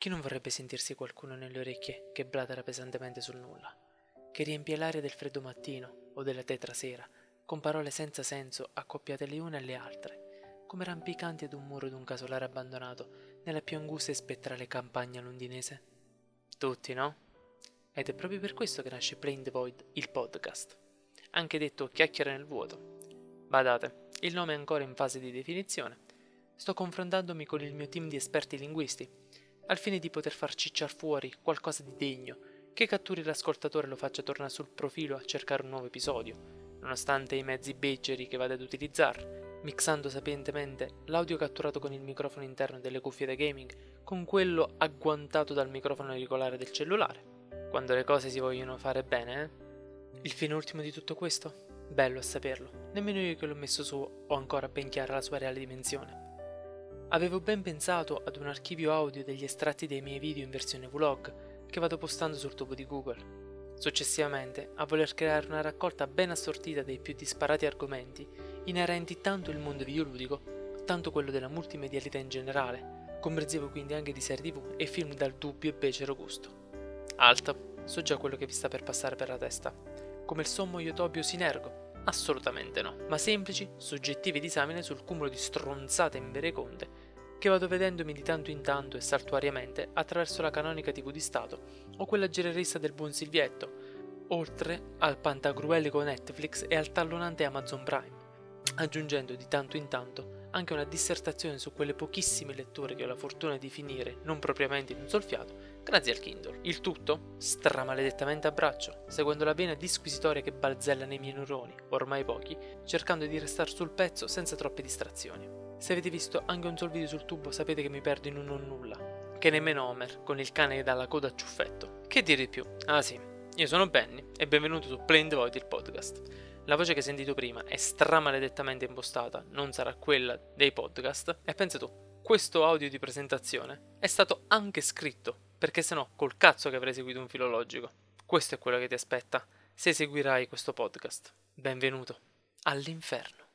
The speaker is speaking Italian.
Chi non vorrebbe sentirsi qualcuno nelle orecchie che blatera pesantemente sul nulla, che riempie l'aria del freddo mattino o della tetra sera, con parole senza senso accoppiate le une alle altre, come rampicanti ad un muro d'un casolare abbandonato nella più angusta e spettrale campagna londinese? Tutti, no? Ed è proprio per questo che nasce Plain the Void, il podcast, anche detto chiacchiere nel vuoto. Badate, il nome è ancora in fase di definizione. Sto confrontandomi con il mio team di esperti linguisti al fine di poter far cicciar fuori qualcosa di degno, che catturi l'ascoltatore e lo faccia tornare sul profilo a cercare un nuovo episodio, nonostante i mezzi beceri che vada ad utilizzare, mixando sapientemente l'audio catturato con il microfono interno delle cuffie da gaming con quello agguantato dal microfono auricolare del cellulare. Quando le cose si vogliono fare bene, eh? Il fine ultimo di tutto questo? Bello a saperlo, nemmeno io che l'ho messo su ho ancora ben chiara la sua reale dimensione. Avevo ben pensato ad un archivio audio degli estratti dei miei video in versione vlog che vado postando sul tubo di Google. Successivamente, a voler creare una raccolta ben assortita dei più disparati argomenti inerenti tanto il mondo videoludico, tanto quello della multimedialità in generale, comprensivo quindi anche di serie tv e film dal dubbio e becero gusto. Alta, so già quello che vi sta per passare per la testa. Come il sommo Iotobio Sinergo, Assolutamente no, ma semplici, soggettive disamine sul cumulo di stronzate invereconde che vado vedendomi di tanto in tanto e saltuariamente attraverso la canonica TV di Stato o quella gererista del buon Silvietto, oltre al pantagruelico Netflix e al tallonante Amazon Prime, aggiungendo di tanto in tanto anche una dissertazione su quelle pochissime letture che ho la fortuna di finire non propriamente in un solfiato, grazie al Kindle. Il tutto stramaledettamente a braccio, seguendo la vena disquisitoria che balzella nei miei neuroni, ormai pochi, cercando di restare sul pezzo senza troppe distrazioni. Se avete visto anche un sol video sul tubo sapete che mi perdo in un non nulla, che nemmeno Homer, con il cane dalla coda a ciuffetto. Che dire di più? Ah sì, io sono Benny e benvenuto su Plain the Void il podcast. La voce che hai sentito prima è stramaledettamente impostata, non sarà quella dei podcast. E pensa tu, questo audio di presentazione è stato anche scritto, perché se no col cazzo che avrei seguito un filologico. Questo è quello che ti aspetta se seguirai questo podcast. Benvenuto all'inferno.